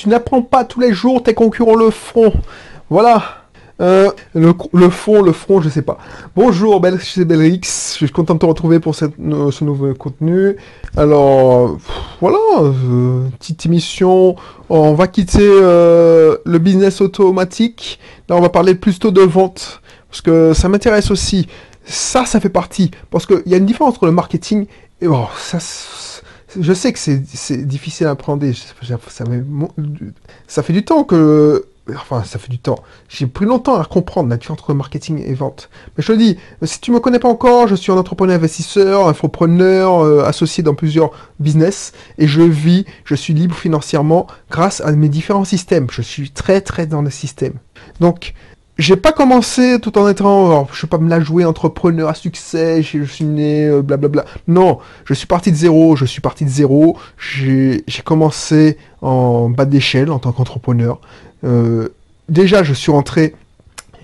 tu n'apprends pas tous les jours, tes concurrents le feront. Voilà. Euh, le, le, fond, le front, je sais pas. Bonjour, c'est Belrix. Je suis content de te retrouver pour cette, ce nouveau contenu. Alors, voilà, euh, petite émission. On va quitter euh, le business automatique. Là, on va parler plutôt de vente. Parce que ça m'intéresse aussi. Ça, ça fait partie. Parce qu'il y a une différence entre le marketing et... Oh, ça, je sais que c'est difficile à apprendre. Ça, fait du temps que Enfin, ça fait du temps. J'ai pris longtemps à comprendre la différence entre marketing et vente. Mais je te dis, si tu me connais pas encore, je suis un entrepreneur investisseur, infopreneur, euh, associé dans plusieurs business, et je vis, je suis libre financièrement grâce à mes différents systèmes. Je suis très très dans le système. Donc, j'ai pas commencé tout en étant, je vais pas me la jouer entrepreneur à succès, je, suis né, euh, blablabla. non, je suis parti de zéro, je suis parti de zéro. J'ai commencé en bas d'échelle en tant qu'entrepreneur. Euh, déjà, je suis rentré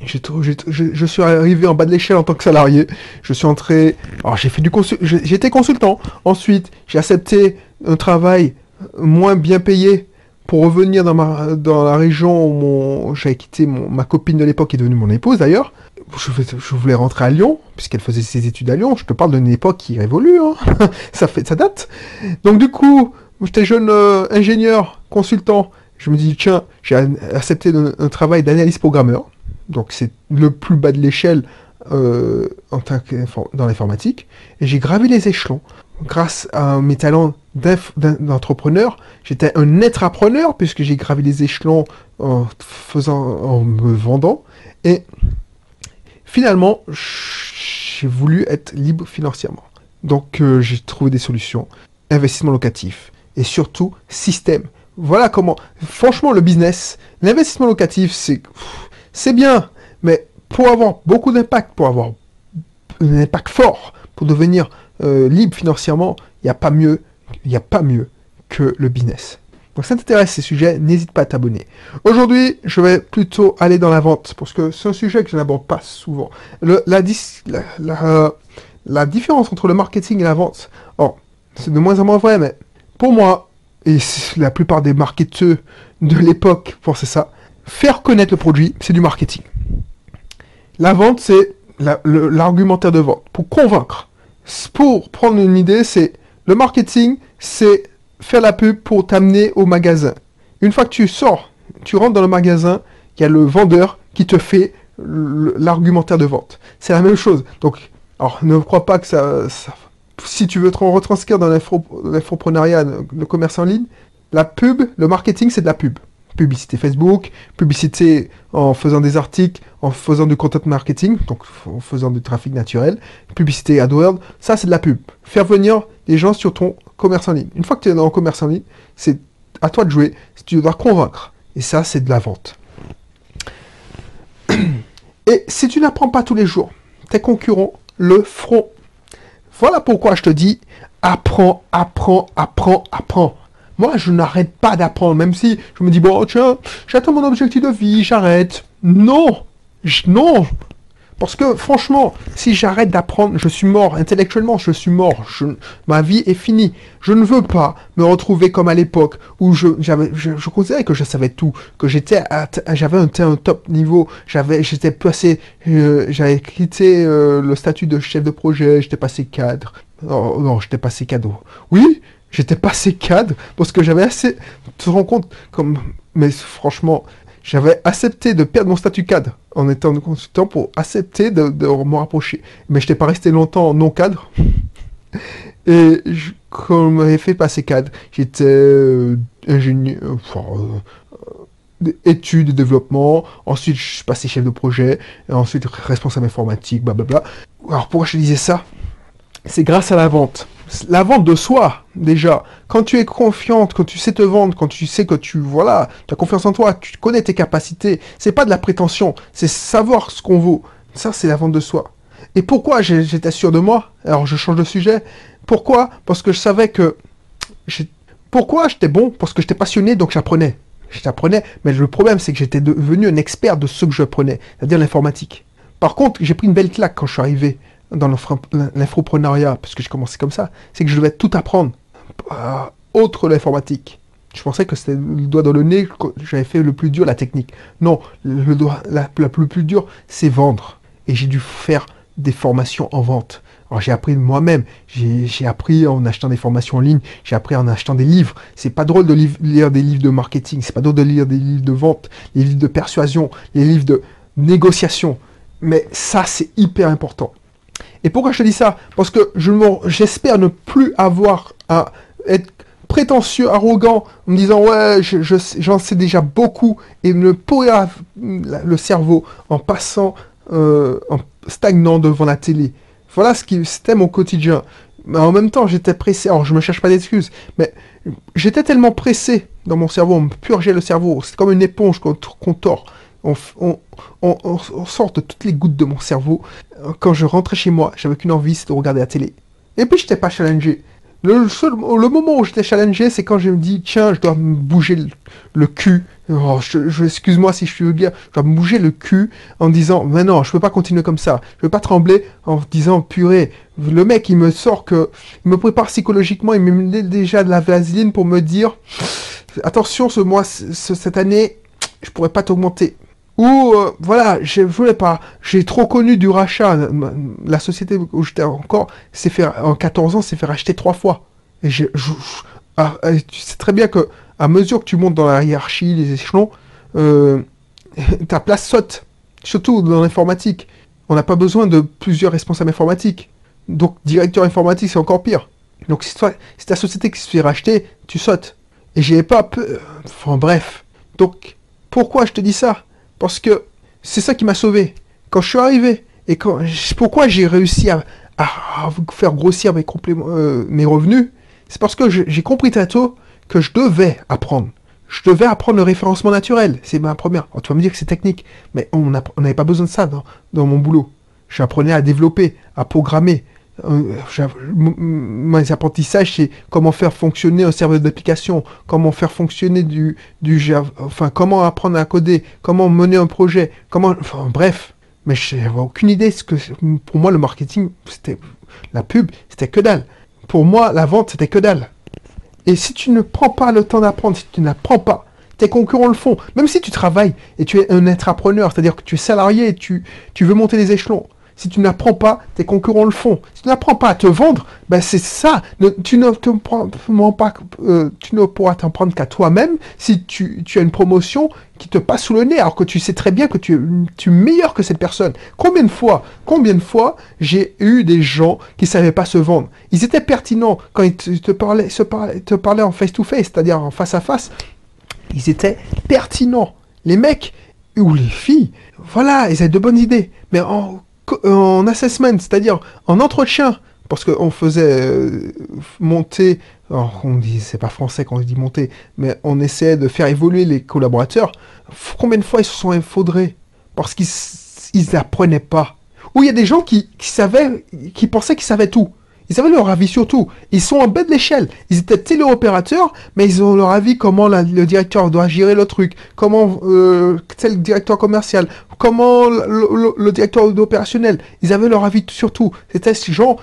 je, suis arrivé en bas de l'échelle en tant que salarié. Je suis entré. Alors j'ai fait du J'étais consultant. Ensuite, j'ai accepté un travail moins bien payé pour revenir dans, ma, dans la région où j'avais quitté ma copine de l'époque qui est devenue mon épouse d'ailleurs. Je, voulais rentrer à Lyon, puisqu'elle faisait ses études à Lyon. Je te parle d'une époque qui évolue, hein. ça, fait, ça date. Donc du coup, j'étais jeune euh, ingénieur, consultant je me dis, tiens, j'ai accepté un, travail d'analyste programmeur, donc c'est le plus bas de l'échelle euh, en tant que, dans l'informatique, et j'ai gravé les échelons. Grâce à mes talents d'entrepreneur, j'étais un être-appreneur, puisque j'ai gravé les échelons en, faisant, en me vendant, et finalement, j'ai voulu être libre financièrement. Donc euh, j'ai trouvé des solutions, investissement locatif, et surtout système voilà comment. Franchement, le business, l'investissement locatif, c'est c'est bien, mais pour avoir beaucoup d'impact, pour avoir un impact fort, pour devenir euh, libre financièrement, il n'y a pas mieux, il a pas mieux que le business. Donc si ça t'intéresse ces sujets, n'hésite pas à t'abonner. Aujourd'hui, je vais plutôt aller dans la vente, parce que c'est un sujet que je n'aborde pas souvent. la, la, la, différence entre le marketing et la vente, oh, c'est de moins en moins vrai, mais pour moi, et la plupart des marketeurs de l'époque pensaient ça, faire connaître le produit, c'est du marketing. La vente, c'est l'argumentaire de vente, pour convaincre. Pour prendre une idée, c'est le marketing, c'est faire la pub pour t'amener au magasin. Une fois que tu sors, tu rentres dans le magasin, il y a le vendeur qui te fait l'argumentaire de vente. C'est la même chose. Donc, alors ne crois pas que ça, si tu veux te retranscrire dans l'infoprenariat, le commerce en ligne, la pub, le marketing, c'est de la pub. Publicité Facebook, publicité en faisant des articles, en faisant du content marketing, donc en faisant du trafic naturel, publicité AdWords, ça c'est de la pub. Faire venir les gens sur ton commerce en ligne. Une fois que tu es dans le commerce en ligne, c'est à toi de jouer, tu dois convaincre. Et ça, c'est de la vente. Et si tu n'apprends pas tous les jours, tes concurrents le feront voilà pourquoi je te dis, apprends, apprends, apprends, apprends. Moi, je n'arrête pas d'apprendre, même si je me dis, bon, tiens, j'attends mon objectif de vie, j'arrête. Non, non. Parce que franchement, si j'arrête d'apprendre, je suis mort. Intellectuellement, je suis mort. ma vie est finie. Je ne veux pas me retrouver comme à l'époque où je, j'avais, considérais que je savais tout, que j'étais, j'avais un, top niveau, j'avais, j'étais passé, euh, j'avais quitté euh, le statut de chef de projet, j'étais passé cadre. Oh, non, j'étais passé cadre. Oui, j'étais passé cadre parce que j'avais assez. Tu te rends compte comme, mais franchement, j'avais accepté de perdre mon statut cadre en étant consultant pour accepter de, me rapprocher. Mais je n'étais pas resté longtemps non cadre. Et je, quand on m'avait fait passer cadre, j'étais euh, ingénieur, enfin, euh, études et développement. Ensuite, je suis passé chef de projet. Et ensuite, responsable informatique, blablabla. Alors, pourquoi je disais ça? C'est grâce à la vente la vente de soi, déjà. Quand tu es confiante, quand tu sais te vendre, quand tu sais que tu, voilà, tu as confiance en toi, tu connais tes capacités, c'est pas de la prétention, c'est savoir ce qu'on vaut. Ça, c'est la vente de soi. Et pourquoi j'étais sûr de moi? Alors, je change de sujet. Pourquoi? Parce que je savais que... Pourquoi j'étais bon? Parce que j'étais passionné, donc j'apprenais. J'apprenais, mais le problème, c'est que j'étais devenu un expert de ce que j'apprenais, c'est-à-dire l'informatique. Par contre, j'ai pris une belle claque quand je suis arrivé dans l'infoprenariat, parce que j'ai commencé comme ça, c'est que je devais tout apprendre, euh, autre l'informatique. Je pensais que c'était le doigt dans le nez j'avais fait le plus dur, la technique. Non, le doigt, la, la plus, plus dur, c'est vendre. Et j'ai dû faire des formations en vente. Alors j'ai appris moi-même, j'ai appris en achetant des formations en ligne, j'ai appris en achetant des livres. C'est pas drôle de lire des livres de marketing, c'est pas drôle de lire des livres de vente, les livres de persuasion, les livres de négociation. Mais ça, c'est hyper important. Et pourquoi je te dis ça? Parce que j'espère ne plus avoir à être prétentieux, arrogant, en me disant ouais, j'en sais déjà beaucoup et ne pourrir le cerveau en passant, euh, en stagnant devant la télé. Voilà ce qui c'était mon quotidien. Mais en même temps, j'étais pressé. Alors, je me cherche pas d'excuses, mais j'étais tellement pressé dans mon cerveau, on me purgeait le cerveau. C'est comme une éponge qu'on tord. On, sort de toutes les gouttes de mon cerveau. Quand je rentrais chez moi, j'avais qu'une envie, c'est de regarder la télé. Et puis, j'étais pas challengé. Le, seul, le moment où j'étais challengé, c'est quand je me dis, tiens, je dois me bouger le, cul. Oh, excuse-moi si je suis vulgaire, je dois me bouger le cul en disant, mais non, je peux pas continuer comme ça. Je peux pas trembler en disant, purée, le mec, il me sort que, il me prépare psychologiquement, il me met déjà de la vaseline pour me dire, attention, ce mois, cette année, je pourrais pas t'augmenter. Ou euh, voilà, je voulais pas. J'ai trop connu du rachat. La société où j'étais encore, fait en 14 ans, s'est fait racheter trois fois. Et je, ah, tu sais très bien que à mesure que tu montes dans la hiérarchie, les échelons, euh, ta place saute. Surtout dans l'informatique. On n'a pas besoin de plusieurs responsables informatiques. Donc directeur informatique, c'est encore pire. Donc si, toi, si ta société qui se fait racheter, tu sautes. Et j'ai pas peu... Enfin bref. Donc pourquoi je te dis ça? Parce que c'est ça qui m'a sauvé. Quand je suis arrivé, et quand, pourquoi j'ai réussi à, faire grossir mes, euh, mes revenus, c'est parce que j'ai compris très tôt que je devais apprendre. Je devais apprendre le référencement naturel. C'est ma première. tu vas me dire que c'est technique, mais on n'avait pas besoin de ça dans, mon boulot. J'apprenais à développer, à programmer, mes apprentissages, c'est comment faire fonctionner un serveur d'application, comment faire fonctionner du, Java, enfin, comment apprendre à coder, comment mener un projet, comment, enfin, bref. Mais je n'avais aucune idée, ce que, pour moi, le marketing, c'était, la pub, c'était que dalle. Pour moi, la vente, c'était que dalle. Et si tu ne prends pas le temps d'apprendre, si tu n'apprends pas, tes concurrents le font. Même si tu travailles et tu es un entrepreneur, c'est-à-dire que tu es salarié et tu, tu veux monter les échelons, si tu n'apprends pas, tes concurrents le font. Si tu n'apprends pas à te vendre, ben c'est ça. tu, ne pas, euh, pourras t'en prendre qu'à toi-même si tu, as une promotion qui te passe sous le nez, alors que tu sais très bien que tu, es meilleur que cette personne. Combien de fois, combien de fois j'ai eu des gens qui ne savaient pas se vendre? Ils étaient pertinents quand ils te, parlaient, se en face-to-face, c'est-à-dire en face à face. Ils étaient pertinents. Les mecs ou les filles, voilà, ils avaient de bonnes idées. Mais en en assessment, c'est-à-dire en entretien, parce qu'on faisait euh, monter, on dit, c'est pas français quand je dis monter, mais on essayait de faire évoluer les collaborateurs. Combien de fois ils se sont effaudrés parce qu'ils n'apprenaient pas Ou il y a des gens qui, qui savaient, qui pensaient qu'ils savaient tout. Ils avaient leur avis sur tout. Ils sont en bas de l'échelle. Ils étaient téléopérateurs, mais ils ont leur avis comment le directeur doit gérer le truc, comment euh, c'est le directeur commercial, comment le, directeur opérationnel. Ils avaient leur avis sur tout. C'était ces gens,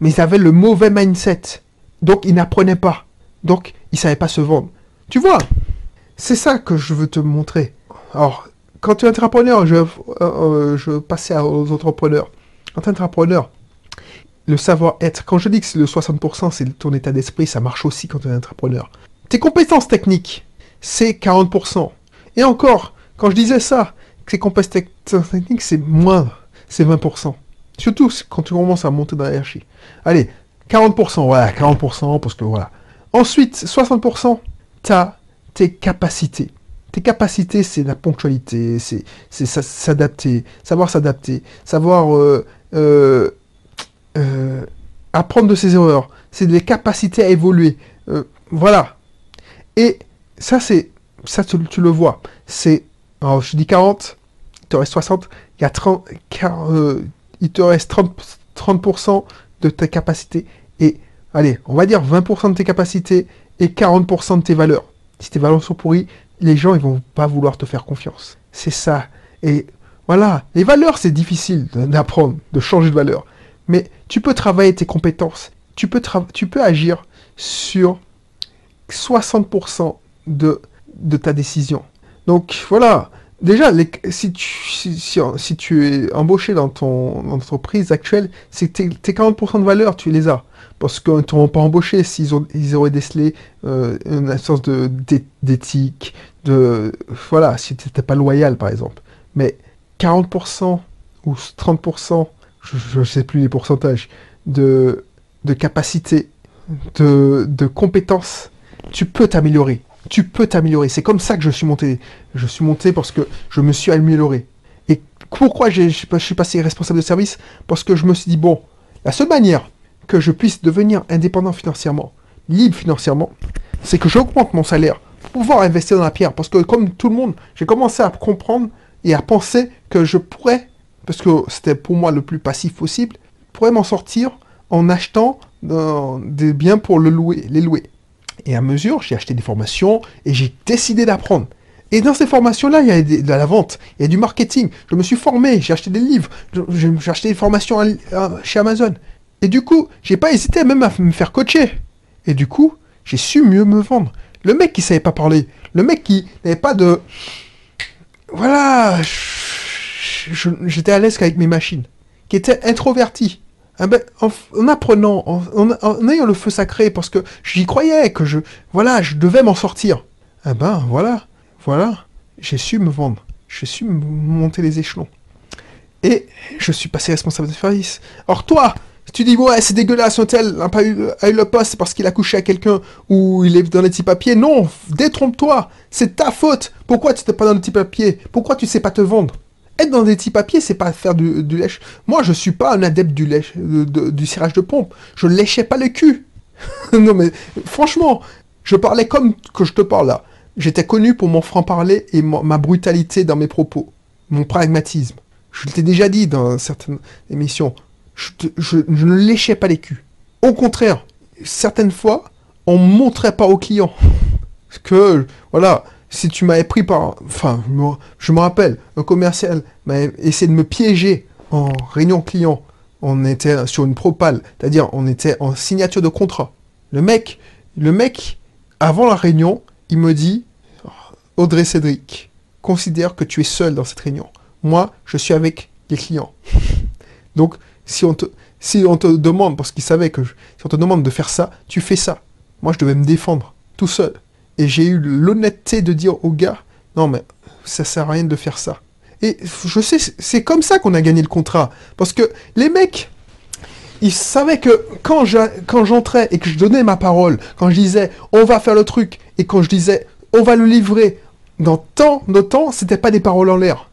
mais ils avaient le mauvais mindset. Donc ils n'apprenaient pas. Donc ils savaient pas se vendre. Tu vois, c'est ça que je veux te montrer. Alors, quand tu es entrepreneur, je, euh, euh, je passais aux entrepreneurs. En tant qu'entrepreneur, le savoir-être. Quand je dis que c'est le 60%, c'est ton état d'esprit, ça marche aussi quand tu es entrepreneur. Tes compétences techniques, c'est 40%. Et encore, quand je disais ça, que tes compétences techniques, c'est moindre, c'est 20%. Surtout quand tu commences à monter dans la. Allez, 40%, voilà, 40%, parce que voilà. Ensuite, 60%, tu as tes capacités. Tes capacités, c'est la ponctualité, c'est s'adapter, savoir s'adapter, savoir euh, euh, euh, apprendre de ses erreurs, c'est des capacités à évoluer. Euh, voilà. Et ça, c'est ça tu, le vois. C'est, je dis 40, il te reste 60, il, y a 30, euh, il te reste 30%, 30 de tes capacités. Et allez, on va dire 20% de tes capacités et 40% de tes valeurs. Si tes valeurs sont pourries, les gens ils vont pas vouloir te faire confiance. C'est ça. Et voilà, les valeurs c'est difficile d'apprendre, de changer de valeur. Mais tu peux travailler tes compétences. Tu peux, tu peux agir sur 60% de, de ta décision. Donc voilà, déjà, si, tu, si, tu es embauché dans ton entreprise actuelle, c'est tes, tes 40% de valeur, tu les as. Parce qu'ils ne t'auront pas embauché s'ils ont, ils auraient décelé euh, une absence d'éthique, de, voilà, si tu n'étais pas loyal par exemple. Mais 40% ou 30%, je ne sais plus les pourcentages, de, de capacité, de, de compétences, tu peux t'améliorer. Tu peux t'améliorer. C'est comme ça que je suis monté. Je suis monté parce que je me suis amélioré. Et pourquoi je suis passé responsable de service? Parce que je me suis dit, bon, la seule manière que je puisse devenir indépendant financièrement, libre financièrement, c'est que j'augmente mon salaire pour pouvoir investir dans la pierre. Parce que comme tout le monde, j'ai commencé à comprendre et à penser que je pourrais, parce que c'était pour moi le plus passif possible, pourrais m'en sortir en achetant euh, des biens pour les louer. Et à mesure, j'ai acheté des formations et j'ai décidé d'apprendre. Et dans ces formations-là, il y a de la vente, il y a du marketing. Je me suis formé, j'ai acheté des livres, j'ai acheté des formations chez Amazon. Et du coup, j'ai pas hésité même à me faire coacher. Et du coup, j'ai su mieux me vendre. Le mec qui savait pas parler, le mec qui n'avait pas de... Voilà, j'étais à l'aise qu'avec mes machines, qui était introverti. Ah ben, en, apprenant, en, ayant le feu sacré, parce que j'y croyais, que je, voilà, je devais m'en sortir. Eh ben, voilà, voilà, j'ai su me vendre, j'ai su monter les échelons. Et je suis passé responsable de service. Or toi, tu dis, ouais, c'est dégueulasse, un tel n'a pas eu, a eu le poste parce qu'il a couché à quelqu'un ou il est dans les petits papiers. Non, détrompe-toi, c'est ta faute. Pourquoi tu n'es pas dans les petits papiers? Pourquoi tu sais pas te vendre? Être dans des petits papiers, c'est pas faire du, lèche. Moi, je suis pas un adepte du lèche, du cirage de pompe. Je léchais pas le cul. non, mais franchement, je parlais comme que je te parle là. J'étais connu pour mon franc-parler et ma brutalité dans mes propos, mon pragmatisme. Je t'ai déjà dit dans certaines émissions je, ne léchais pas les culs. Au contraire, certaines fois, on montrait pas aux clients. que, voilà, si tu m'avais pris par... Enfin, je me rappelle, un commercial m'a essayé de me piéger en réunion client. On était sur une propale, c'est-à-dire on était en signature de contrat. Le mec, le mec, avant la réunion, il me dit, Audrey Cédric, considère que tu es seul dans cette réunion. Moi, je suis avec les clients. Donc, si on te, si on te demande, parce qu'il savait que si on te demande de faire ça, tu fais ça. Moi, je devais me défendre, tout seul. Et j'ai eu l'honnêteté de dire au gars, non mais ça sert à rien de faire ça. Et je sais, c'est comme ça qu'on a gagné le contrat. Parce que les mecs, ils savaient que quand j'entrais et que je donnais ma parole, quand je disais on va faire le truc, et quand je disais on va le livrer dans tant de temps, c'était pas des paroles en l'air.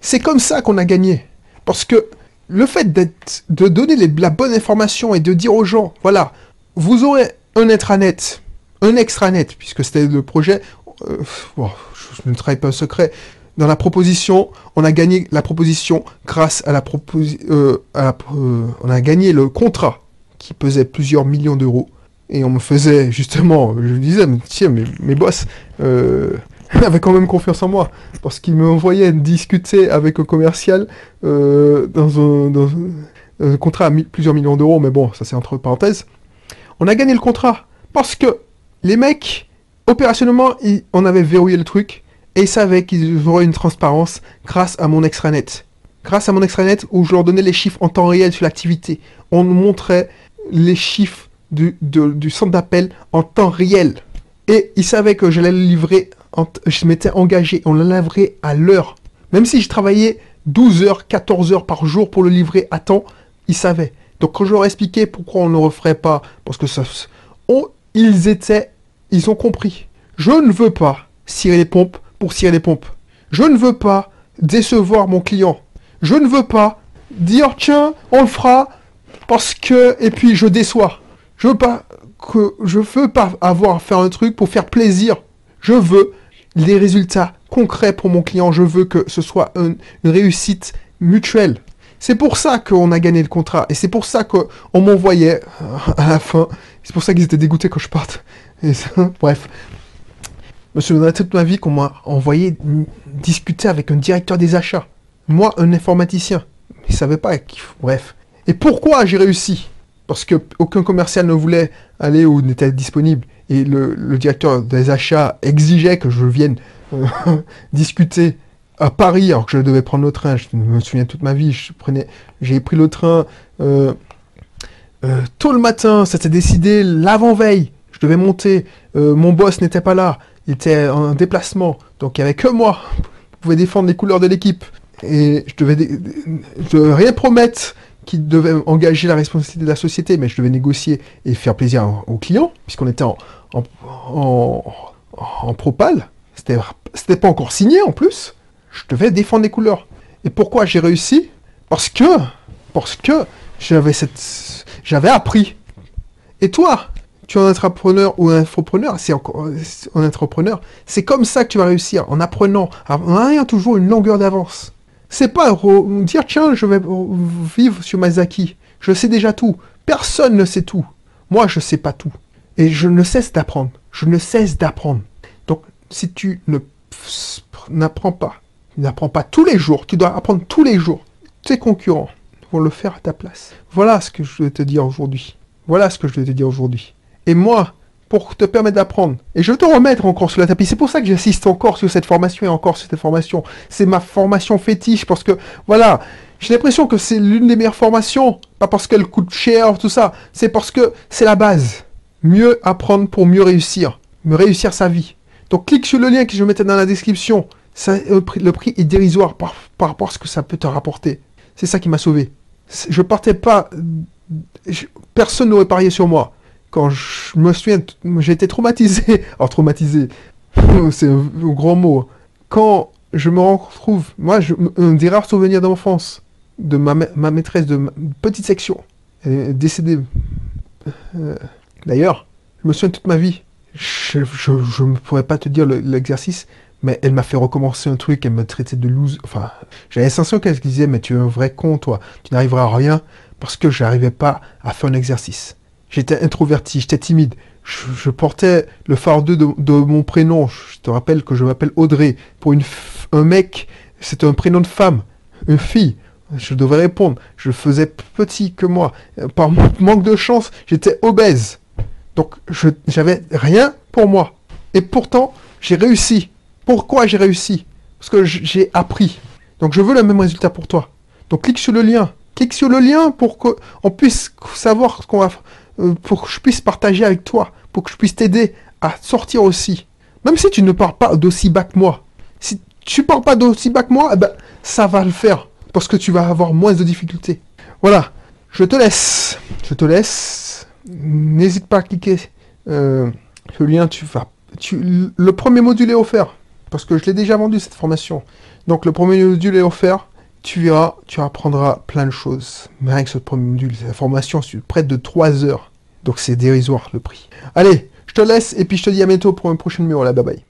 C'est comme ça qu'on a gagné. Parce que le fait de donner la bonne information et de dire aux gens, voilà, vous aurez un intranet, un extranet, puisque c'était le projet, euh, je ne travaille pas un secret, dans la proposition, on a gagné la proposition grâce à la proposition, euh, euh, on a gagné le contrat qui pesait plusieurs millions d'euros. Et on me faisait justement, je disais, tiens, mes, mes boss, avait quand même confiance en moi. Parce qu'il me envoyait discuter avec un commercial euh, dans, un, contrat à plusieurs millions d'euros, mais bon, ça c'est entre parenthèses. On a gagné le contrat parce que les mecs, opérationnellement, on avait verrouillé le truc et ils savaient qu'ils auraient une transparence grâce à mon extranet. Grâce à mon extranet où je leur donnais les chiffres en temps réel sur l'activité. On montrait les chiffres du, du centre d'appel en temps réel. Et ils savaient que j'allais le livrer je m'étais engagé, on le livrait à l'heure. Même si je travaillais 12 heures, 14 heures par jour pour le livrer à temps, ils savaient. Donc quand je leur expliquais pourquoi on ne le referait pas, parce que ça... ils étaient... Ils ont compris. Je ne veux pas cirer les pompes pour cirer les pompes. Je ne veux pas décevoir mon client. Je ne veux pas dire tiens, on le fera parce que et puis je déçois. Je veux pas que je veux pas avoir à faire un truc pour faire plaisir. Je veux les résultats concrets pour mon client. Je veux que ce soit une réussite mutuelle. C'est pour ça qu'on a gagné le contrat. Et c'est pour ça qu'on m'envoyait euh, à la fin. C'est pour ça qu'ils étaient dégoûtés quand je parte. bref. Je me souviendrai toute ma vie qu'on m'a envoyé discuter avec un directeur des achats. Moi, un informaticien. Il savait pas. Bref. Et pourquoi j'ai réussi? Parce que aucun commercial ne voulait aller ou n'était disponible. Et le, directeur des achats exigeait que je vienne discuter à Paris, alors que je devais prendre le train. Je me souviens toute ma vie. J'ai pris le train euh, euh, tôt le matin. Ça s'est décidé l'avant-veille. Je devais monter. mon boss n'était pas là. Il était en déplacement. Donc il n'y avait que moi. Je pouvais défendre les couleurs de l'équipe. Et je devais, je devais rien promettre qui devait engager la responsabilité de la société, mais je devais négocier et faire plaisir aux clients, puisqu'on était en, en, en, propal. C'était, c'était pas encore signé en plus. Je devais défendre les couleurs. Et pourquoi j'ai réussi? Parce que, parce que j'avais cette, j'avais appris. Et toi, tu es un entrepreneur ou un infopreneur, c'est encore un entrepreneur. C'est comme ça que tu vas réussir, en apprenant, en ayant toujours une longueur d'avance. C'est pas dire tiens, je vais vivre sur acquis. Je sais déjà tout. Personne ne sait tout. Moi, je sais pas tout. Et je ne cesse d'apprendre. Je ne cesse d'apprendre. Donc, si tu ne n'apprends pas, n'apprends pas tous les jours, tu dois apprendre tous les jours. Tes concurrents vont le faire à ta place. Voilà ce que je veux te dire aujourd'hui. Voilà ce que je veux te dire aujourd'hui. Et moi, pour te permettre d'apprendre. Et je vais te remettre encore sur la tapis. C'est pour ça que j'assiste encore sur cette formation et encore sur cette formation. C'est ma formation fétiche parce que, voilà, j'ai l'impression que c'est l'une des meilleures formations. Pas parce qu'elle coûte cher, tout ça. C'est parce que c'est la base. Mieux apprendre pour mieux réussir. Mieux réussir sa vie. Donc clique sur le lien que je mettais dans la description. Ça, le, prix, est dérisoire par, rapport à ce que ça peut te rapporter. C'est ça qui m'a sauvé. Je partais pas... personne n'aurait parié sur moi quand je me souviens, j'ai été traumatisé. Alors traumatisé, c'est un, grand mot. Quand je me retrouve, moi, je, un des rares souvenirs d'enfance de ma, ma, maîtresse de petite section, elle est décédée. Euh, d'ailleurs, je me souviens toute ma vie. Je ne pourrais pas te dire l'exercice, mais elle m'a fait recommencer un truc, elle me traitait de loose. Enfin, j'avais l'impression qu'elle disait, mais tu es un vrai con, toi. Tu n'arriveras à rien parce que je n'arrivais pas à faire un exercice. J'étais introverti, j'étais timide. Je, portais le fardeau de, mon prénom. Je te rappelle que je m'appelle Audrey. Pour une un mec, c'est un prénom de femme. Une fille. Je devais répondre. Je faisais petit que moi. Par manque de chance, j'étais obèse. Donc, j'avais rien pour moi. Et pourtant, j'ai réussi. Pourquoi j'ai réussi? Parce que j'ai appris. Donc, je veux le même résultat pour toi. Donc, clique sur le lien. Clique sur le lien pour qu'on puisse savoir ce qu'on va euh, pour que je puisse partager avec toi, pour que je puisse t'aider à sortir aussi. Même si tu ne pars pas d'aussi bas que moi. Si tu pars pas d'aussi bas que moi, eh ben, ça va le faire. Parce que tu vas avoir moins de difficultés. Voilà. Je te laisse. Je te laisse. N'hésite pas à cliquer euh, le lien. Tu vas. Le premier module est offert. Parce que je l'ai déjà vendu cette formation. Donc le premier module est offert tu verras, tu apprendras plein de choses. Mais avec ce premier module, la formation sur près de 3 heures. Donc c'est dérisoire le prix. Allez, je te laisse et puis je te dis à bientôt pour un prochain numéro. Là, bye bye.